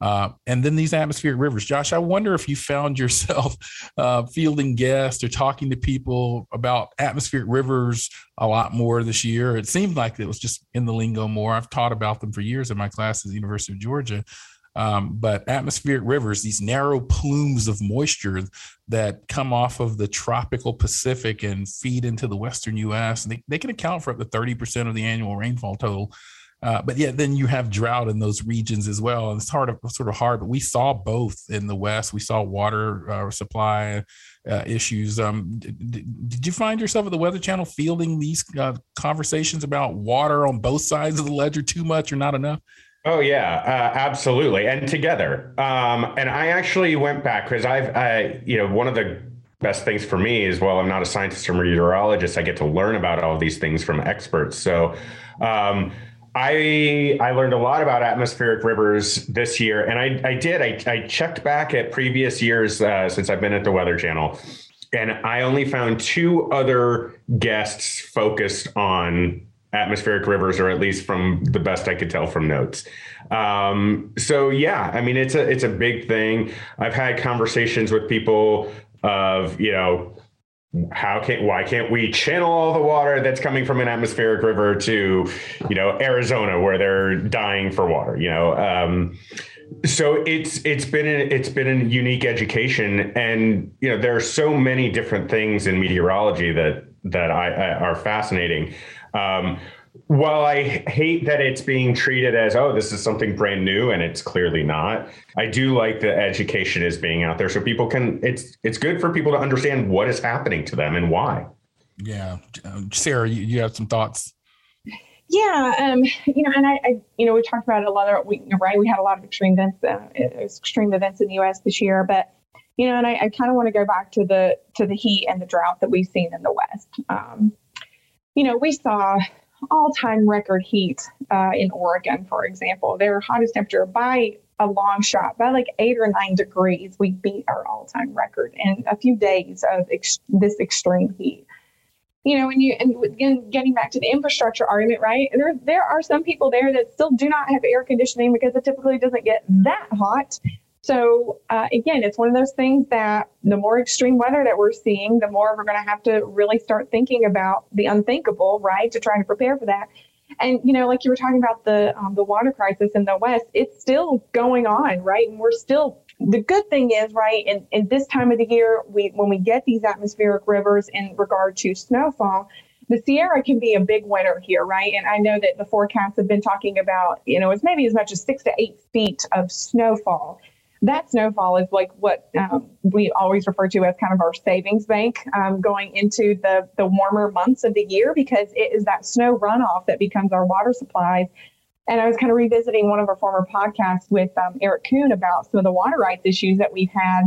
Uh, and then these atmospheric rivers. Josh, I wonder if you found yourself uh, fielding guests or talking to people about atmospheric rivers a lot more this year. It seemed like it was just in the lingo more. I've taught about them for years in my classes at the University of Georgia. Um, but atmospheric rivers, these narrow plumes of moisture that come off of the tropical Pacific and feed into the Western US, they, they can account for up to 30% of the annual rainfall total. Uh, but yeah, then you have drought in those regions as well. And it's hard, sort of hard, but we saw both in the West. We saw water uh, supply uh, issues. Um, did, did, you find yourself at the Weather Channel fielding these uh, conversations about water on both sides of the ledger too much or not enough? Oh yeah, uh, absolutely, and together. Um, and I actually went back because I've, I, you know, one of the best things for me is well, I'm not a scientist or meteorologist. I get to learn about all these things from experts. So. Um, I I learned a lot about atmospheric rivers this year, and I I did I, I checked back at previous years uh, since I've been at the Weather Channel, and I only found two other guests focused on atmospheric rivers, or at least from the best I could tell from notes. Um, so yeah, I mean it's a it's a big thing. I've had conversations with people of you know how can why can't we channel all the water that's coming from an atmospheric river to you know Arizona where they're dying for water you know um, so it's it's been it's been a unique education and you know there are so many different things in meteorology that that I, I are fascinating um, while I hate that it's being treated as, oh, this is something brand new and it's clearly not, I do like the education is being out there so people can it's it's good for people to understand what is happening to them and why. Yeah. Sarah, you, you have some thoughts? Yeah, um, you know, and I, I, you know, we talked about it a lot. Of, we, right, we had a lot of extreme events, uh, extreme events in the U.S. this year, but you know, and I, I kind of want to go back to the to the heat and the drought that we've seen in the West. Um, you know, we saw all time record heat uh, in Oregon, for example. Their hottest temperature by a long shot, by like eight or nine degrees, we beat our all time record in a few days of ex- this extreme heat. You know, and you and again, getting back to the infrastructure argument, right? There, there are some people there that still do not have air conditioning because it typically doesn't get that hot. So uh, again, it's one of those things that the more extreme weather that we're seeing, the more we're going to have to really start thinking about the unthinkable, right? To try to prepare for that. And you know, like you were talking about the um, the water crisis in the West, it's still going on, right? And we're still. The good thing is, right, in, in this time of the year, we when we get these atmospheric rivers in regard to snowfall, the Sierra can be a big winner here, right? And I know that the forecasts have been talking about, you know, it's maybe as much as six to eight feet of snowfall that snowfall is like what um, we always refer to as kind of our savings bank um, going into the, the warmer months of the year because it is that snow runoff that becomes our water supplies. And I was kind of revisiting one of our former podcasts with um, Eric Kuhn about some of the water rights issues that we've had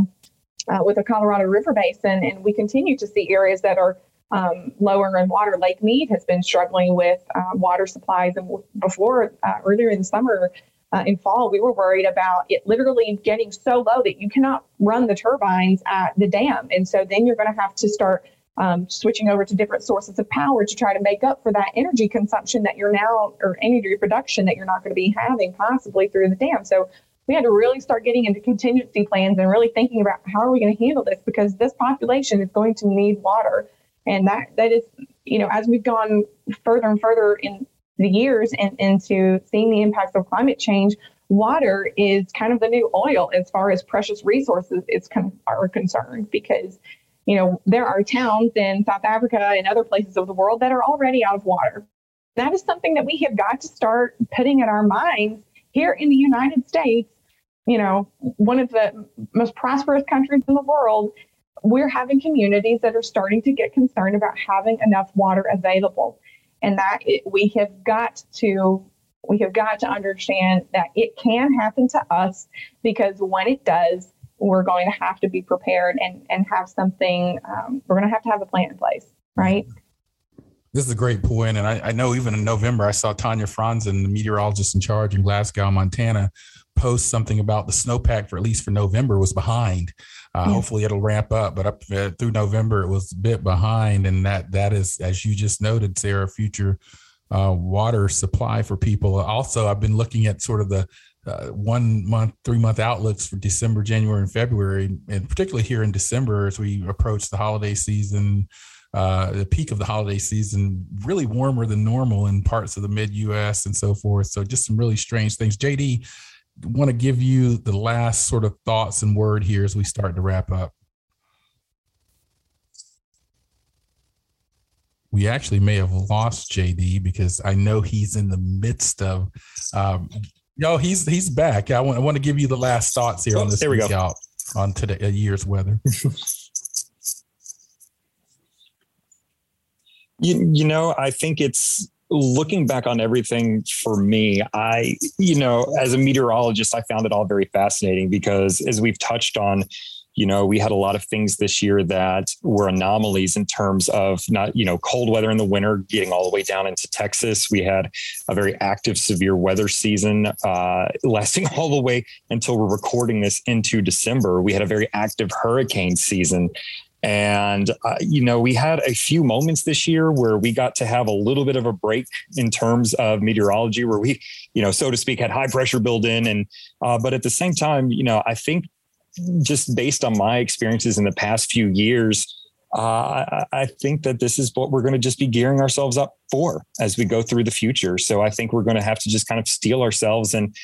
uh, with the Colorado River Basin. And we continue to see areas that are um, lower in water. Lake Mead has been struggling with uh, water supplies. And before, uh, earlier in the summer, uh, in fall, we were worried about it literally getting so low that you cannot run the turbines at the dam. And so then you're going to have to start um, switching over to different sources of power to try to make up for that energy consumption that you're now, or energy production that you're not going to be having possibly through the dam. So we had to really start getting into contingency plans and really thinking about how are we going to handle this because this population is going to need water. And that, that is, you know, as we've gone further and further in the years and into seeing the impacts of climate change, water is kind of the new oil as far as precious resources is con- are concerned because you know there are towns in South Africa and other places of the world that are already out of water. That is something that we have got to start putting in our minds here in the United States. You know, one of the most prosperous countries in the world, we're having communities that are starting to get concerned about having enough water available and that it, we have got to we have got to understand that it can happen to us because when it does we're going to have to be prepared and and have something um, we're going to have to have a plan in place right? This is a great point and I, I know even in november i saw tanja fransen the meteorologist in charge in glasgow montana post something about the snowpack for at least for november was behind uh, yeah. Hopefully, it'll ramp up, but up uh, through November, it was a bit behind, and that that is, as you just noted, Sarah, future uh, water supply for people. Also, I've been looking at sort of the uh, one month, three month outlooks for December, January, and February, and particularly here in December as we approach the holiday season. Uh, the peak of the holiday season, really warmer than normal in parts of the mid US and so forth. So, just some really strange things. JD, want to give you the last sort of thoughts and word here as we start to wrap up. We actually may have lost JD because I know he's in the midst of. Um, no, he's he's back. I want I want to give you the last thoughts here oh, on this there we go. out on today a year's weather. you, you know, I think it's looking back on everything for me, I, you know, as a meteorologist, I found it all very fascinating because as we've touched on, you know, we had a lot of things this year that were anomalies in terms of not, you know, cold weather in the winter getting all the way down into Texas. We had a very active, severe weather season uh, lasting all the way until we're recording this into December. We had a very active hurricane season And, uh, you know, we had a few moments this year where we got to have a little bit of a break in terms of meteorology, where we, you know, so to speak, had high pressure built in. And, uh, but at the same time, you know, I think just based on my experiences in the past few years, uh, I think that this is what we're going to just be gearing ourselves up for as we go through the future. So I think we're going to have to just kind of steel ourselves and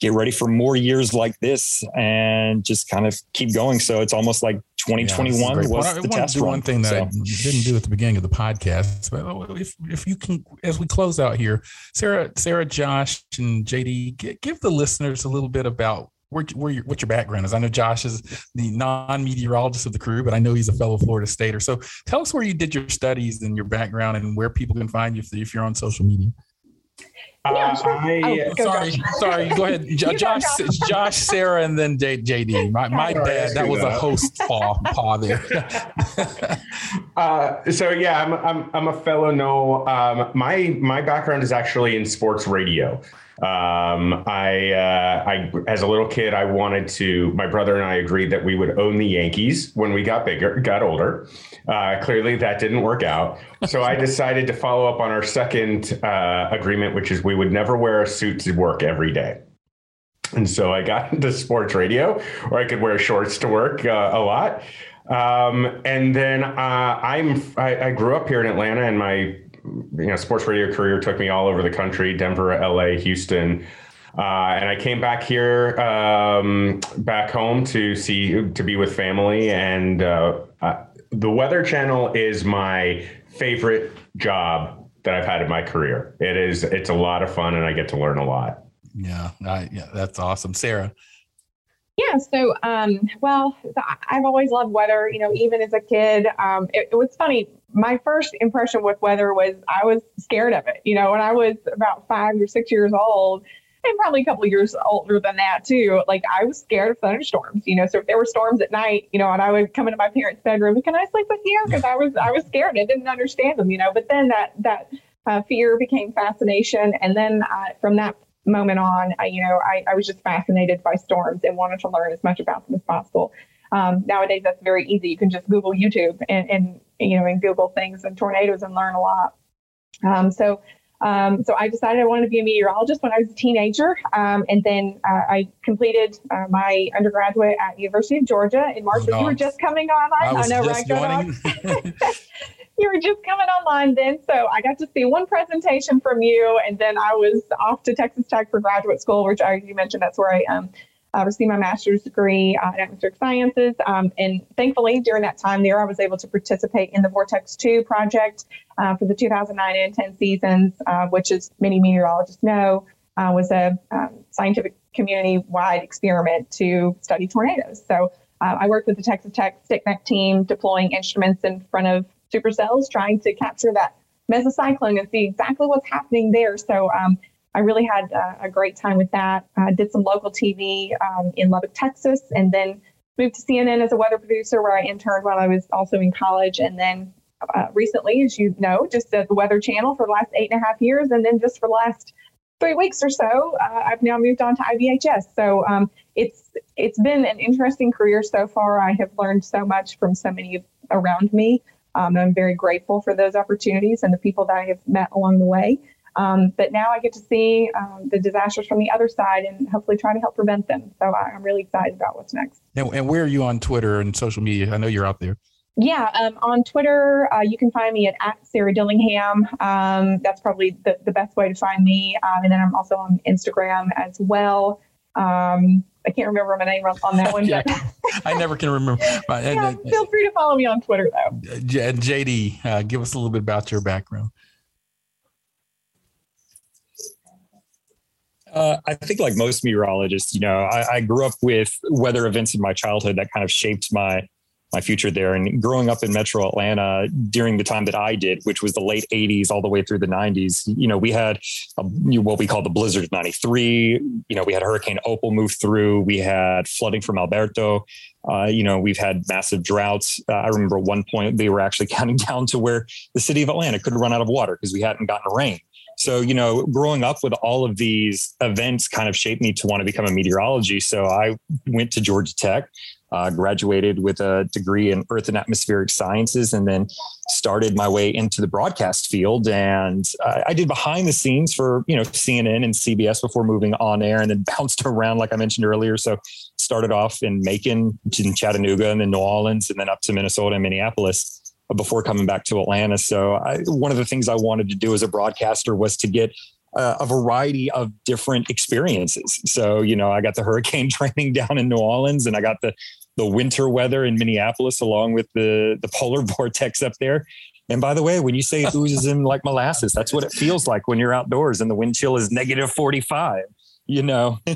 get ready for more years like this and just kind of keep going. So it's almost like 2021 yeah, was I, the I test do run. One thing that so. I didn't do at the beginning of the podcast, but oh, if, if you can, as we close out here, Sarah, Sarah, Josh, and JD, give the listeners a little bit about where, where your, what your background is. I know Josh is the non-meteorologist of the crew, but I know he's a fellow Florida Stater. So tell us where you did your studies and your background and where people can find you if, if you're on social media. Uh, I, oh, sorry, sorry. Go ahead, Josh, Josh, Sarah, and then JD. My, my bad. That was a host paw, paw there. uh, so yeah, I'm, I'm, I'm a fellow. No, um, my my background is actually in sports radio. Um, I, uh, I, as a little kid, I wanted to. My brother and I agreed that we would own the Yankees when we got bigger, got older. Uh, clearly, that didn't work out. So I decided to follow up on our second uh, agreement, which is we would never wear a suit to work every day. And so I got into sports radio, where I could wear shorts to work uh, a lot. Um, and then uh, I'm I, I grew up here in Atlanta, and my you know sports radio career took me all over the country denver la houston uh, and i came back here um, back home to see to be with family and uh, uh, the weather channel is my favorite job that i've had in my career it is it's a lot of fun and i get to learn a lot yeah I, yeah that's awesome sarah yeah. So, um, well, I've always loved weather. You know, even as a kid, um, it, it, was funny. My first impression with weather was I was scared of it. You know, when I was about five or six years old, and probably a couple years older than that too. Like I was scared of thunderstorms. You know, so if there were storms at night, you know, and I would come into my parents' bedroom, can I sleep with you? Because I was I was scared. I didn't understand them. You know, but then that that uh, fear became fascination, and then uh, from that moment on, I, you know, I, I was just fascinated by storms and wanted to learn as much about them as possible. Um, nowadays, that's very easy. You can just Google YouTube and, and, you know, and Google things and tornadoes and learn a lot. Um, so, um, so I decided I wanted to be a meteorologist when I was a teenager, um, and then uh, I completed uh, my undergraduate at University of Georgia in March. Oh, you were just coming on. I, I know, right? you were just coming online then. So I got to see one presentation from you, and then I was off to Texas Tech for graduate school, which I, you mentioned that's where I um, uh, received my master's degree uh, in atmospheric sciences. Um, and thankfully, during that time there, I was able to participate in the Vortex 2 project uh, for the 2009 and 10 seasons, uh, which, as many meteorologists know, uh, was a um, scientific community wide experiment to study tornadoes. So uh, I worked with the Texas Tech StickNet team deploying instruments in front of supercells, trying to capture that mesocyclone and see exactly what's happening there. So um, I really had uh, a great time with that. I did some local TV um, in Lubbock, Texas, and then moved to CNN as a weather producer where I interned while I was also in college. And then uh, recently, as you know, just at the Weather Channel for the last eight and a half years. And then just for the last three weeks or so, uh, I've now moved on to IBHS. So um, it's it's been an interesting career so far. I have learned so much from so many around me. Um, I'm very grateful for those opportunities and the people that I have met along the way. Um, but now I get to see um, the disasters from the other side and hopefully try to help prevent them. So I'm really excited about what's next. And, and where are you on Twitter and social media? I know you're out there. Yeah, um, on Twitter, uh, you can find me at, at Sarah Dillingham. Um, that's probably the, the best way to find me. Um, and then I'm also on Instagram as well. Um, I can't remember my name on that one. yeah, I never can remember. Yeah, feel free to follow me on Twitter, though. JD, uh, give us a little bit about your background. Uh, I think, like most meteorologists, you know, I, I, grew up with weather events in my childhood that kind of shaped my my future there. And growing up in Metro Atlanta during the time that I did, which was the late '80s all the way through the '90s, you know, we had a, what we call the blizzard of '93. You know, we had Hurricane Opal move through. We had flooding from Alberto. Uh, you know, we've had massive droughts. Uh, I remember one point they were actually counting down to where the city of Atlanta could run out of water because we hadn't gotten rain. So, you know, growing up with all of these events kind of shaped me to want to become a meteorology. So I went to Georgia Tech, uh, graduated with a degree in Earth and Atmospheric Sciences, and then started my way into the broadcast field. And I did behind the scenes for you know CNN and CBS before moving on air, and then bounced around like I mentioned earlier. So started off in Macon, in Chattanooga, and then New Orleans, and then up to Minnesota and Minneapolis before coming back to Atlanta. So I, one of the things I wanted to do as a broadcaster was to get uh, a variety of different experiences. So, you know, I got the hurricane training down in New Orleans and I got the the winter weather in Minneapolis along with the the polar vortex up there. And by the way, when you say it oozes in like molasses, that's what it feels like when you're outdoors and the wind chill is negative 45 you know?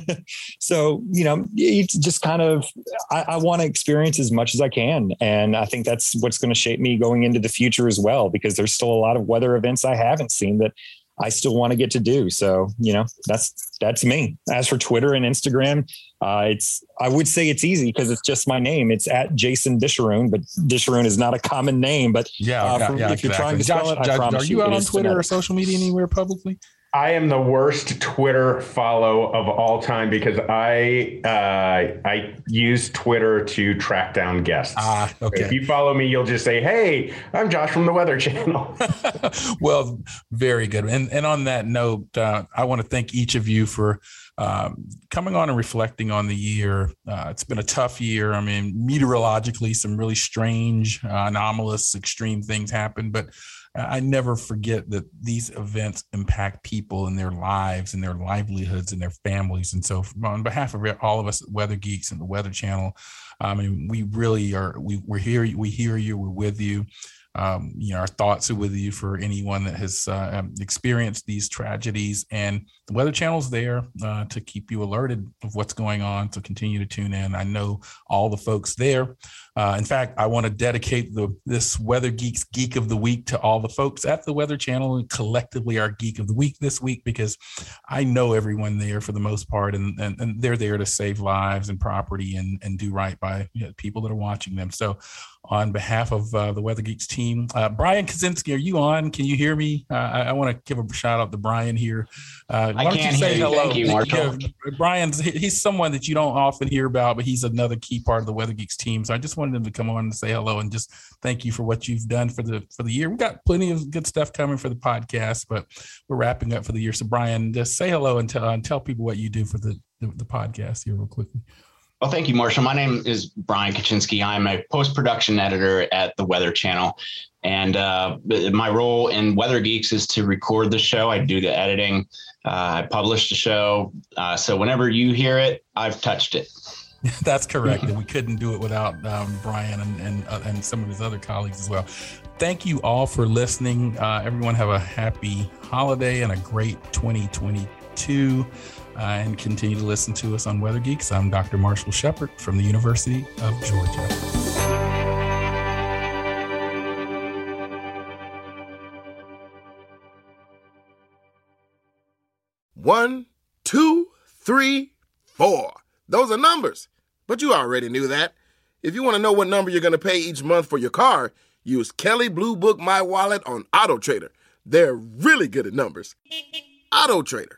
So you know it's just kind of i, I want to experience as much as i can and i think that's what's going to shape me going into the future as well because there's still a lot of weather events i haven't seen that i still want to get to do. So you know that's that's me. As for twitter and instagram uh, it's i would say it's easy because it's just my name. It's at jason disharoon but disharoon is not a common name but yeah, uh, yeah, yeah if exactly. you're trying to Josh, spell it, Josh, promise are you, you out on twitter or social media anywhere publicly I am the worst Twitter follow of all time because I uh, I use Twitter to track down guests. Ah, okay. If you follow me, you'll just say, "Hey, I'm Josh from the Weather Channel." well, very good. And and on that note, uh, I want to thank each of you for um, coming on and reflecting on the year. Uh, it's been a tough year. I mean, meteorologically, some really strange, uh, anomalous, extreme things happened, but I never forget that these events impact people and their lives and their livelihoods and their families. And so, on behalf of all of us at Weather Geeks and the Weather Channel, um, I mean, we really are. We, we're here. We hear you. We're with you. Um, you know, our thoughts are with you for anyone that has uh, experienced these tragedies. And the Weather Channel's there uh, to keep you alerted of what's going on. So continue to tune in. I know all the folks there. Uh, in fact, I want to dedicate the this Weather Geeks Geek of the Week to all the folks at the Weather Channel and collectively our Geek of the Week this week because I know everyone there for the most part, and and, and they're there to save lives and property and and do right by you know, people that are watching them. So on behalf of uh, the Weather Geeks team. Uh, Brian Kaczynski, are you on? Can you hear me? Uh, I, I want to give a shout out to Brian here. Uh, I can hear you. Thank you, Marshall. Brian's he's someone that you don't often hear about, but he's another key part of the Weather Geeks team. So I just wanted him to come on and say hello and just thank you for what you've done for the for the year. We've got plenty of good stuff coming for the podcast, but we're wrapping up for the year. So Brian, just say hello and tell and tell people what you do for the the, the podcast here real quickly. Well, thank you, Marshall. My name is Brian Kaczynski. I'm a post production editor at the Weather Channel. And uh, my role in Weather Geeks is to record the show. I do the editing, uh, I publish the show. Uh, so whenever you hear it, I've touched it. That's correct. we couldn't do it without um, Brian and, and, uh, and some of his other colleagues as well. Thank you all for listening. Uh, everyone have a happy holiday and a great 2022 uh, Uh, and continue to listen to us on Weather Geeks. I'm Dr. Marshall Shepard from the University of Georgia. One, two, three, four. Those are numbers. But you already knew that. If you want to know what number you're going to pay each month for your car, use Kelley Blue Book My Wallet on Auto Trader. They're really good at numbers. Auto Trader.